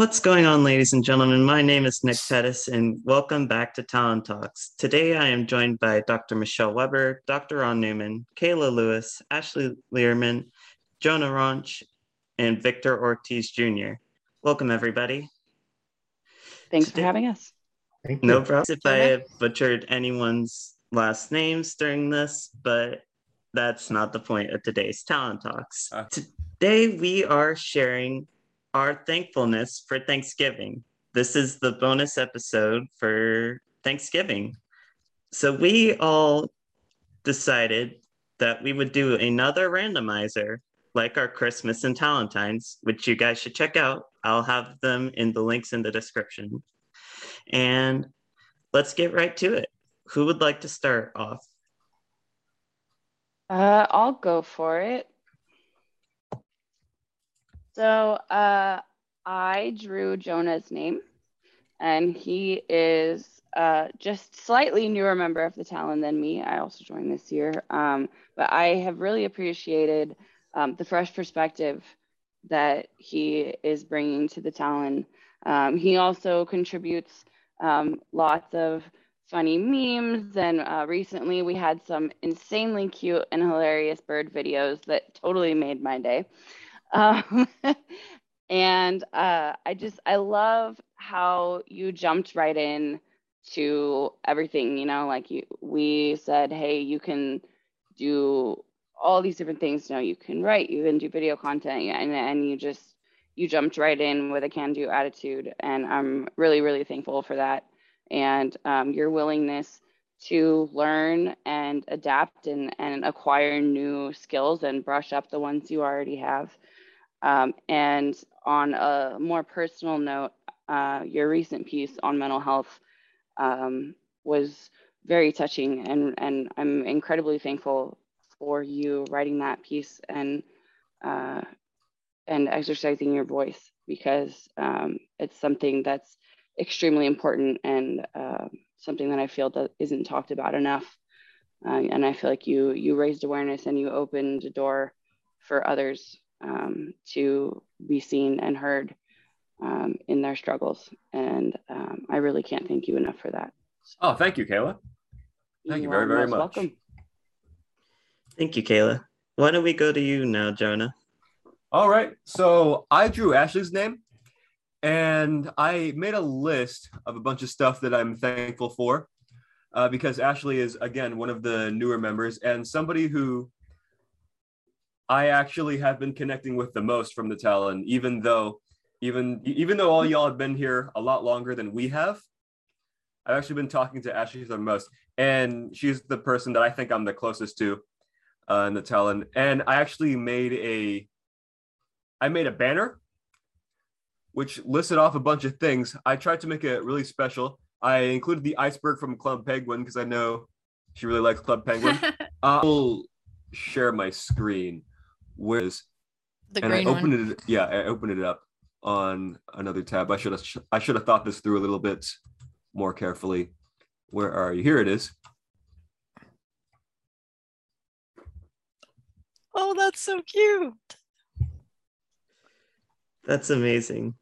What's going on, ladies and gentlemen? My name is Nick Pettis, and welcome back to Talon Talks. Today, I am joined by Dr. Michelle Weber, Dr. Ron Newman, Kayla Lewis, Ashley Learman, Jonah Ronch, and Victor Ortiz Jr. Welcome, everybody. Thanks Today, for having us. No problem. If I have butchered anyone's last names during this, but that's not the point of today's Talon Talks. Uh. Today, we are sharing our thankfulness for Thanksgiving. This is the bonus episode for Thanksgiving. So we all decided that we would do another randomizer like our Christmas and Talentines, which you guys should check out. I'll have them in the links in the description. And let's get right to it. Who would like to start off? Uh, I'll go for it. So uh, I drew Jonah's name, and he is uh, just slightly newer member of the Talon than me. I also joined this year, um, but I have really appreciated um, the fresh perspective that he is bringing to the Talon. Um, he also contributes um, lots of funny memes, and uh, recently we had some insanely cute and hilarious bird videos that totally made my day. Um, and uh, I just, I love how you jumped right in to everything, you know, like you, we said, hey, you can do all these different things. You know, you can write, you can do video content, and, and you just, you jumped right in with a can do attitude. And I'm really, really thankful for that. And um, your willingness to learn and adapt and, and acquire new skills and brush up the ones you already have. Um, and on a more personal note, uh, your recent piece on mental health um, was very touching, and, and I'm incredibly thankful for you writing that piece and uh, and exercising your voice because um, it's something that's extremely important and uh, something that I feel that isn't talked about enough. Uh, and I feel like you you raised awareness and you opened a door for others um, to be seen and heard um, in their struggles. And um, I really can't thank you enough for that. Oh, thank you, Kayla. Thank you, you very, very much. Welcome. Thank you, Kayla. Why don't we go to you now, Jonah? All right. So I drew Ashley's name and I made a list of a bunch of stuff that I'm thankful for uh, because Ashley is, again, one of the newer members and somebody who I actually have been connecting with the most from the Talon, even though even even though all y'all have been here a lot longer than we have. I've actually been talking to Ashley the most, and she's the person that I think I'm the closest to uh, in the Talon. And I actually made a I made a banner which listed off a bunch of things. I tried to make it really special. I included the iceberg from Club Penguin because I know she really likes Club Penguin. I'll share my screen where is the and I opened one. it yeah I opened it up on another tab. I should have I should have thought this through a little bit more carefully. Where are you? Here it is. Oh that's so cute. That's amazing.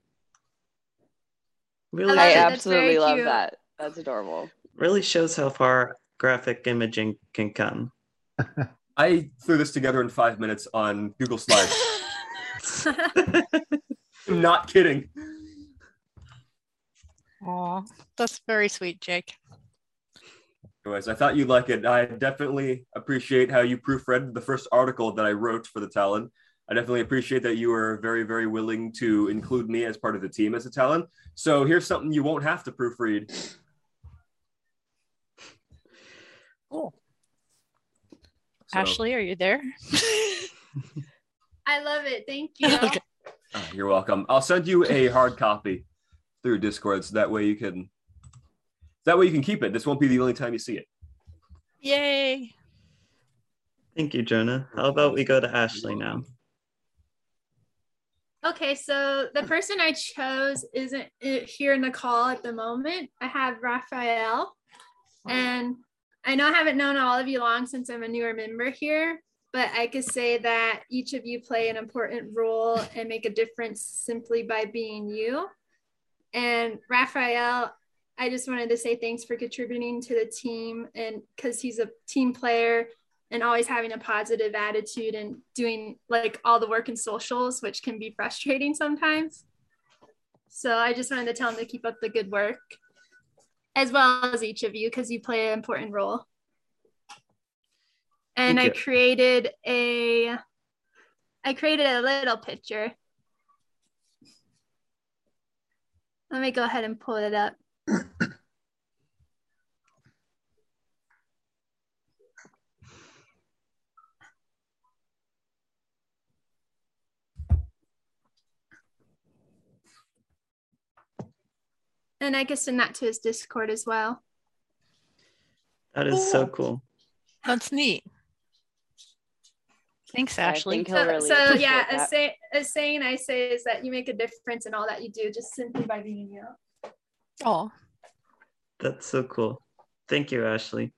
Really I absolutely love that. That's adorable. Really shows how far graphic imaging can come I threw this together in five minutes on Google Slides. I'm not kidding. Aw, that's very sweet, Jake. Anyways, I thought you'd like it. I definitely appreciate how you proofread the first article that I wrote for the Talon. I definitely appreciate that you were very, very willing to include me as part of the team as a Talon. So here's something you won't have to proofread. Cool. So. Ashley, are you there? I love it. Thank you. okay. Oh, you're welcome. I'll send you a hard copy through Discord so that way you can that way you can keep it. This won't be the only time you see it. Yay. Thank you, Jonah. How about we go to Ashley now? Okay, so the person I chose isn't eh, here in the call at the moment. I have Raphael, and I know I haven't known all of you long since I'm a newer member here, but I could say that each of you play an important role and make a difference simply by being you. And Raphael, I just wanted to say thanks for contributing to the team and because he's a team player and always having a positive attitude and doing like all the work in socials, which can be frustrating sometimes. So I just wanted to tell him to keep up the good work, as well as each of you, because you play an important role. And I created a, I created a little picture. Let me go ahead and pull it up. And I can send that to his Discord as well. That is so cool. That's neat. Thanks, Ashley. So, really so yeah, a, say, a saying I say is that you make a difference in all that you do just simply by being you. Oh, that's so cool. Thank you, Ashley.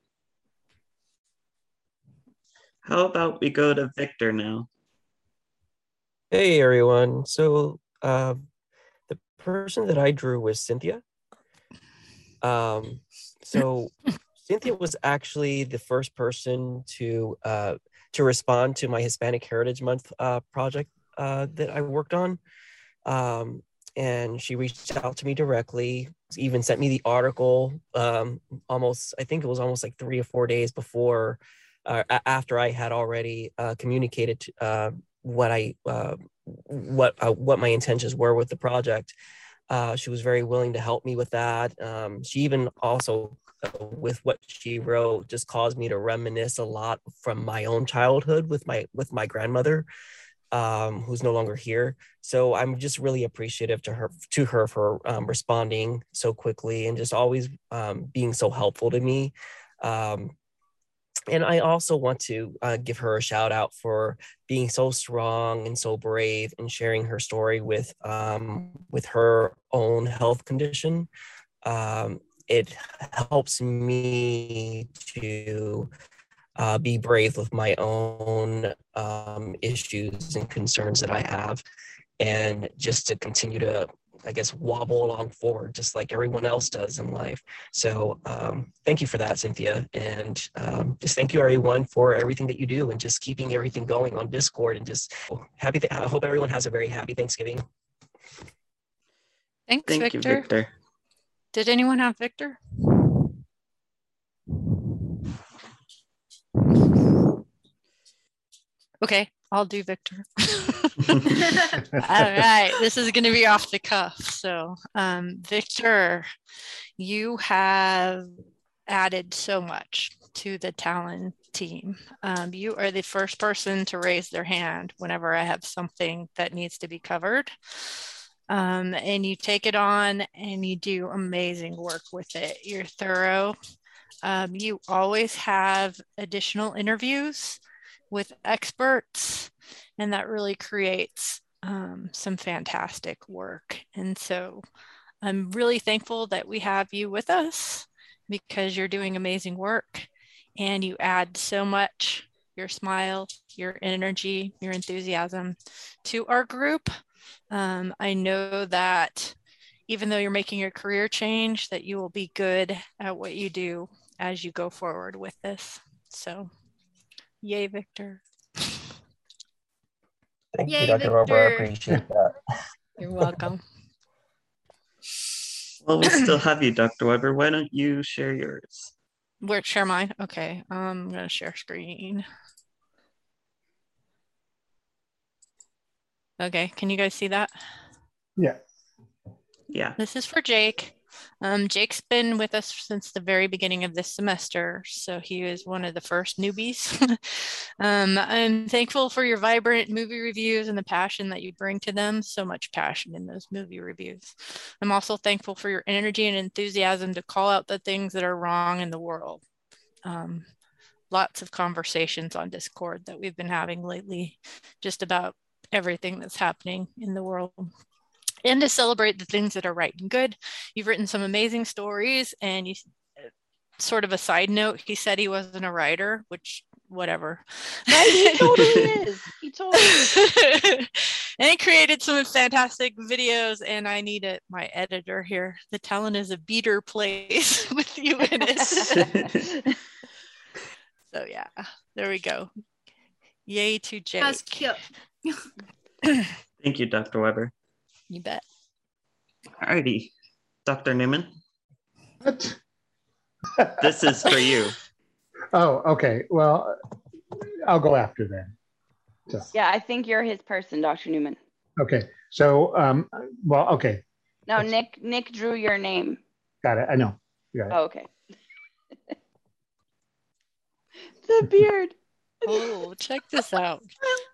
How about we go to Victor now? Hey, everyone. So, uh, the person that I drew was Cynthia. Um, so Cynthia was actually the first person to uh, to respond to my Hispanic Heritage Month uh, project uh, that I worked on. Um, and she reached out to me directly, even sent me the article um, almost, I think it was almost like three or four days before, uh, after I had already uh, communicated uh, what I, uh, what, uh, what my intentions were with the project. Uh, she was very willing to help me with that. Um, she even also, uh, with what she wrote, just caused me to reminisce a lot from my own childhood with my with my grandmother, um, who's no longer here. So I'm just really appreciative to her to her for um, responding so quickly and just always um, being so helpful to me. Um, and I also want to uh, give her a shout out for being so strong and so brave and sharing her story with um, with her own health condition. Um, it helps me to uh, be brave with my own um, issues and concerns that I have, and just to continue to I guess, wobble along forward, just like everyone else does in life. So um, thank you for that, Cynthia. And um, just thank you, everyone, for everything that you do and just keeping everything going on Discord. And just happy, th- I hope everyone has a very happy Thanksgiving. Thanks, thank Victor. You, Victor. Did anyone have Victor? Okay, I'll do Victor. All right, this is going to be off the cuff. So, um, Victor, you have added so much to the Talon team. Um, you are the first person to raise their hand whenever I have something that needs to be covered. Um, and you take it on and you do amazing work with it. You're thorough. Um, you always have additional interviews with experts and that really creates um, some fantastic work. And so I'm really thankful that we have you with us because you're doing amazing work and you add so much your smile, your energy, your enthusiasm to our group. Um, I know that even though you're making your career change, that you will be good at what you do as you go forward with this. So, yay, Victor. Thank Yay, you, Dr. Victor. Roper. I appreciate that. You're welcome. Well, we still have you, Dr. Weber. Why don't you share yours? Where share mine? Okay, um, I'm gonna share screen. Okay, can you guys see that? Yeah. Yeah. This is for Jake. Um, Jake's been with us since the very beginning of this semester, so he was one of the first newbies. um, I'm thankful for your vibrant movie reviews and the passion that you bring to them. So much passion in those movie reviews. I'm also thankful for your energy and enthusiasm to call out the things that are wrong in the world. Um, lots of conversations on Discord that we've been having lately, just about everything that's happening in the world and to celebrate the things that are right and good. You've written some amazing stories, and you sort of a side note, he said he wasn't a writer, which whatever. Right? He totally is. He totally is. and he created some fantastic videos. And I need it, my editor here. The Talon is a beater place with you in it. so yeah, there we go. Yay to Jake. That's cute. Thank you, Dr. Weber. You bet. Alrighty, Dr. Newman, What? this is for you. Oh, okay. Well, I'll go after then. So, yeah, I think you're his person, Dr. Newman. okay. So, um, well, okay. No, That's- Nick. Nick drew your name. Got it. I know. Got it. Oh, okay. the beard. Oh, check this out.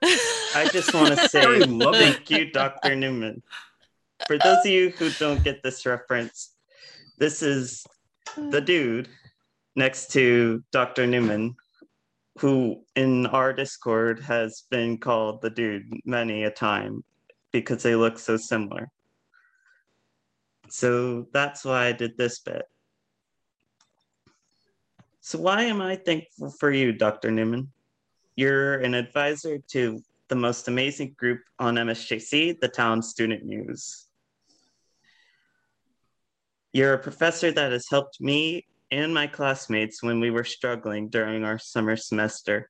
I just want to say Very thank you, Dr. Newman. For those of you who don't get this reference, this is the dude next to Dr. Newman, who in our Discord has been called the dude many a time because they look so similar. So that's why I did this bit. So, why am I thankful for you, Dr. Newman? You're an advisor to the most amazing group on MSJC, the Talon Student News. You're a professor that has helped me and my classmates when we were struggling during our summer semester,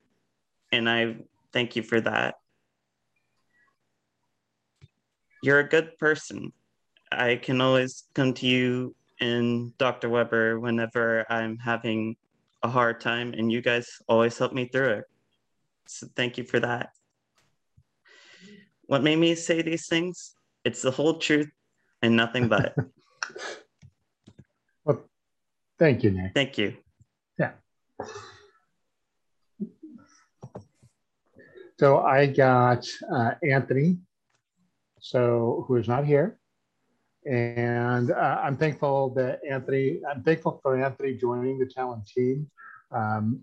and I thank you for that. You're a good person. I can always come to you and Dr. Weber whenever I'm having a hard time, and you guys always help me through it. So thank you for that. What made me say these things? It's the whole truth and nothing but. Well, thank you, Nick. thank you. Yeah. So I got uh, Anthony, so who is not here, and uh, I'm thankful that Anthony. I'm thankful for Anthony joining the Talon team. Um,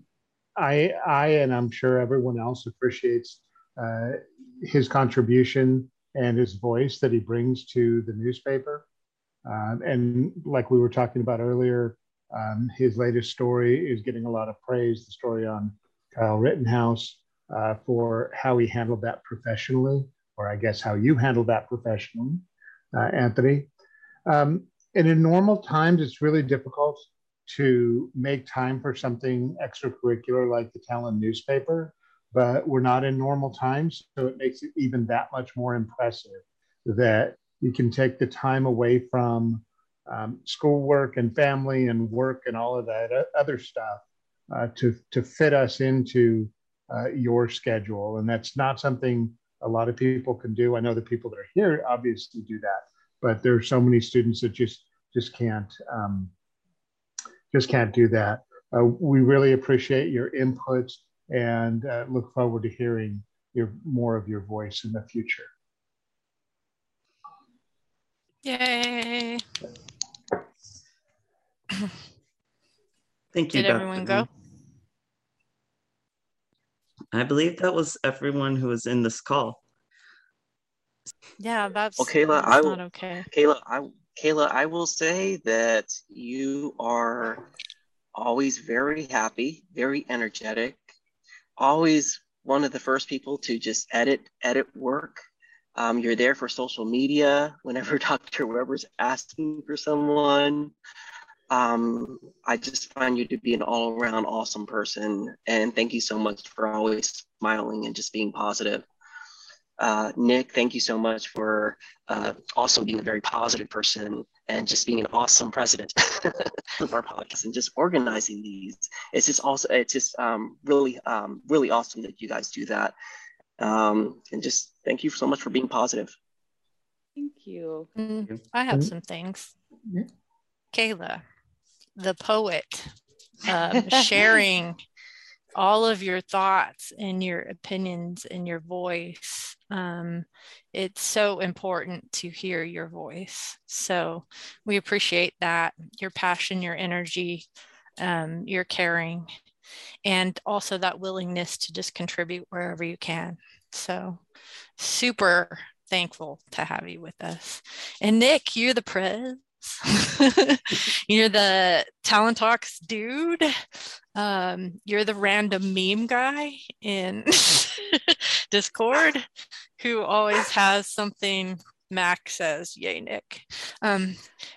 I, I, and I'm sure everyone else appreciates uh, his contribution and his voice that he brings to the newspaper. Um, and like we were talking about earlier, um, his latest story is getting a lot of praise. The story on Kyle Rittenhouse uh, for how he handled that professionally, or I guess how you handled that professionally, uh, Anthony. Um, and in normal times, it's really difficult to make time for something extracurricular like the Talon newspaper, but we're not in normal times. So it makes it even that much more impressive that you can take the time away from um, schoolwork and family and work and all of that other stuff uh, to, to fit us into uh, your schedule. And that's not something a lot of people can do. I know the people that are here obviously do that, but there are so many students that just just can't um, just can't do that. Uh, we really appreciate your input and uh, look forward to hearing your more of your voice in the future. Yay. Thank you. Did Dr. everyone go? I believe that was everyone who was in this call. Yeah, that's, Well, Kayla, that's I not will- okay. Kayla, I Kayla, I will say that you are always very happy, very energetic, always one of the first people to just edit edit work. Um, you're there for social media whenever Dr. Weber's asking for someone. Um, I just find you to be an all around awesome person. And thank you so much for always smiling and just being positive. Uh, Nick, thank you so much for uh, also being a very positive person and just being an awesome president of our podcast and just organizing these. It's just also, it's just um, really, um, really awesome that you guys do that. Um, and just thank you so much for being positive. Thank you. Mm, I have Mm. some things. Yeah. Kayla, the poet, um, sharing all of your thoughts and your opinions and your voice. Um, it's so important to hear your voice. So we appreciate that, your passion, your energy, um, your caring, and also that willingness to just contribute wherever you can. So super thankful to have you with us. And Nick, you're the prez. you're the Talon Talks dude. Um, you're the random meme guy in Discord who always has something Mac says, Yay, Nick, um,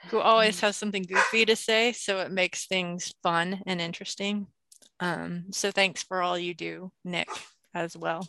who always has something goofy to say. So it makes things fun and interesting. Um, so thanks for all you do, Nick, as well.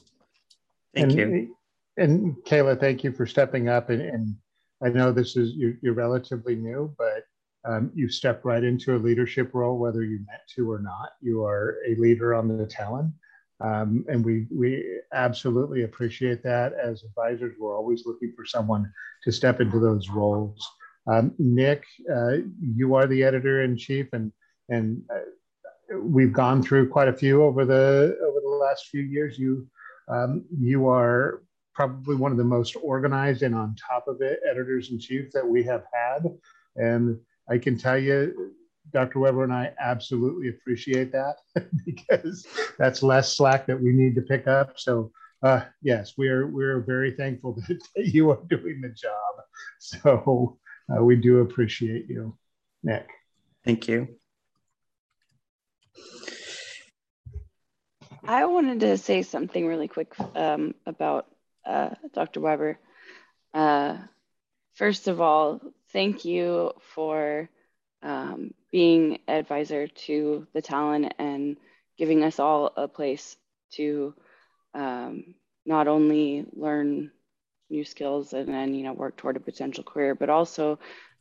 Thank and, you. And Kayla, thank you for stepping up. And, and I know this is, you're, you're relatively new, but um, you stepped right into a leadership role, whether you meant to or not. You are a leader on the Talon. Um, and we we absolutely appreciate that. As advisors, we're always looking for someone to step into those roles. Um, Nick, uh, you are the editor in chief, and and uh, we've gone through quite a few over the over the last few years. You um, you are probably one of the most organized and on top of it editors in chief that we have had, and I can tell you Dr. Weber and I absolutely appreciate that because that's less slack that we need to pick up. So uh, yes, we're we're very thankful that, you are doing the job. So uh, we do appreciate you, Nick. Thank you. I wanted to say something really quick um, about uh, Dr. Weber. Uh, first of all, thank you for um, being advisor to the Talon and giving us all a place to um, not only learn new skills and then you know work toward a potential career but also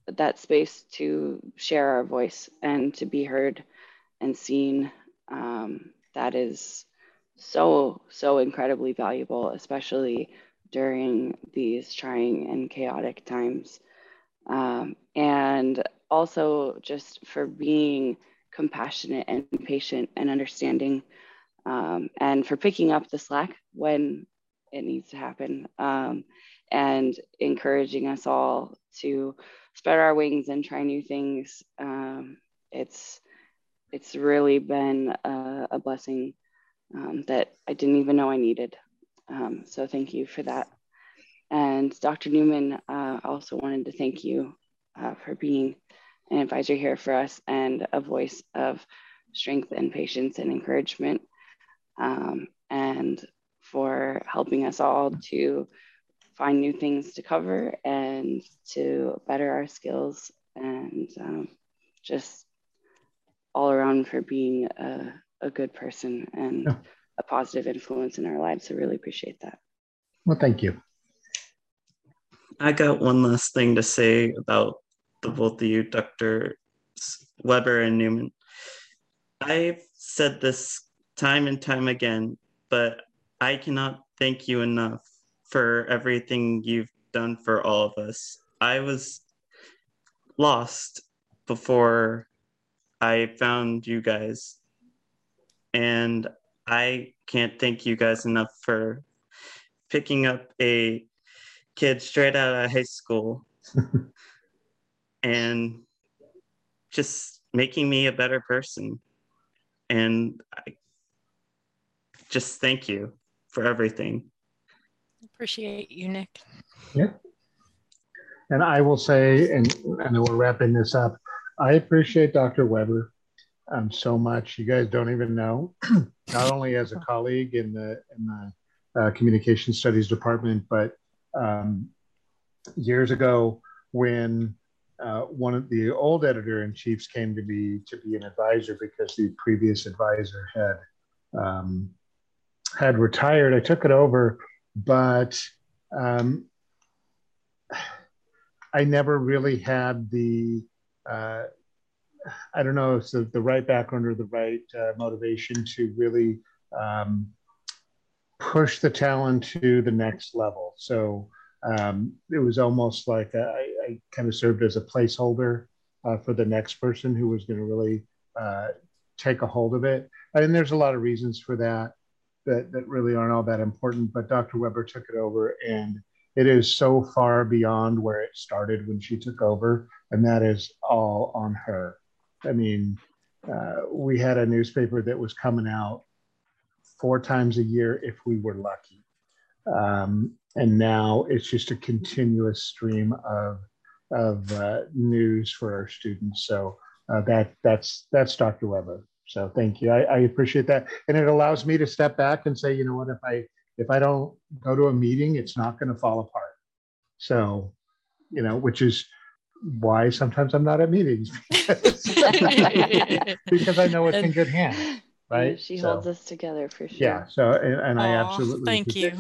that space to share our voice and to be heard and seen um, that is so so incredibly valuable especially during these trying and chaotic times. Um, and also just for being compassionate and patient and understanding um, and for picking up the slack when it needs to happen um, and encouraging us all to spread our wings and try new things. Um, it's it's really been a, a blessing um, that i didn't even know i needed. Um, so thank you for that. And dr newman uh, also wanted to thank you uh, for being an advisor here for us and a voice of strength and patience and encouragement, um, and for helping us all to find new things to cover and to better our skills and um, just all around for being a, a good person and yeah. a positive influence in our lives. I really appreciate that. Well, thank you. I got one last thing to say about the both of you, Dr. Weber and Newman. I've said this time and time again, but I cannot thank you enough for everything you've done for all of us. I was lost before I found you guys. And I can't thank you guys enough for picking up a kid straight out of high school and just making me a better person. And I just thank you for everything. Appreciate you, Nick. Yeah. And I will say, and I know we're wrapping this up, I appreciate Dr. Weber um, so much. You guys don't even know, not only as a colleague in the in the uh, communication studies department, but um, years ago when uh, one of the old editor in chiefs came to be to be an advisor because the previous advisor had um, had retired. I took it over, but um, I never really had the uh, I don't know if the, the right background or the right uh, motivation to really um, push the Talon to the next level. So um, it was almost like I, I, kind of served as a placeholder uh, for the next person who was going to really uh, take a hold of it. And there's a lot of reasons for that, that that really aren't all that important. But Dr. Weber took it over, and it is so far beyond where it started when she took over, and that is all on her. I mean, uh, we had a newspaper that was coming out four times a year if we were lucky. Um, and now it's just a continuous stream of of uh, news for our students. So uh, that that's that's Dr. Weber. So thank you. I, I appreciate that. And it allows me to step back and say, you know what, if I if I don't go to a meeting, it's not going to fall apart. So, you know, which is why sometimes I'm not at meetings because, because I know it's in good hands. Right. She so, holds us together for sure. Yeah. So, and, and I absolutely thank you.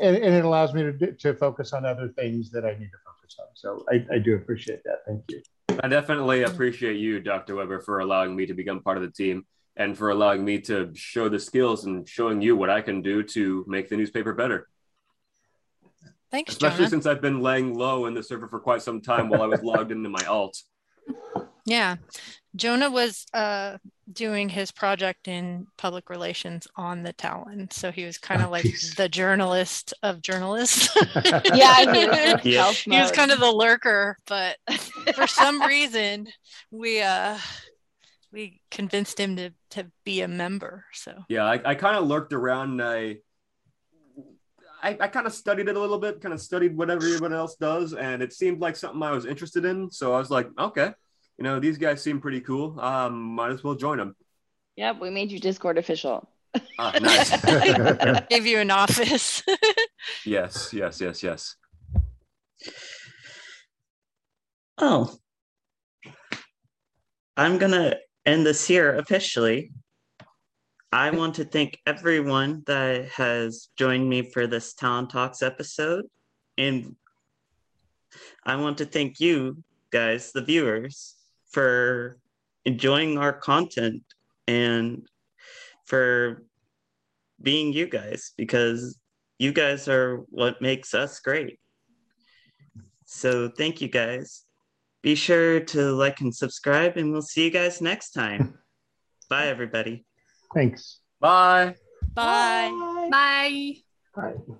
And, and it allows me to, to focus on other things that I need to focus on. So I, I do appreciate that. Thank you. I definitely mm. appreciate you, Dr. Weber, for allowing me to become part of the team and for allowing me to show the skills and showing you what I can do to make the newspaper better. Thanks, especially Jonah. since I've been laying low in the server for quite some time while I was logged into my alt. Yeah, Jonah was uh, doing his project in public relations on the Talon, so he was kind of oh, like geez. the journalist of journalists. yeah, he was, yeah. he was kind of the lurker, but for some reason we uh we convinced him to to be a member. So yeah, I, I kind of lurked around and I I, I kind of studied it a little bit, kind of studied what everyone else does, and it seemed like something I was interested in. So I was like, okay, you know, these guys seem pretty cool. Um, might as well join them. Yep, we made you Discord official. Ah, nice. Gave you an office. yes, yes, yes, yes. Oh, I'm gonna end this here officially. I want to thank everyone that has joined me for this Talon Talks episode. And I want to thank you guys, the viewers, for enjoying our content and for being you guys because you guys are what makes us great. So thank you guys. Be sure to like and subscribe, and we'll see you guys next time. Bye, everybody. Thanks. Bye. Bye. Bye. Bye.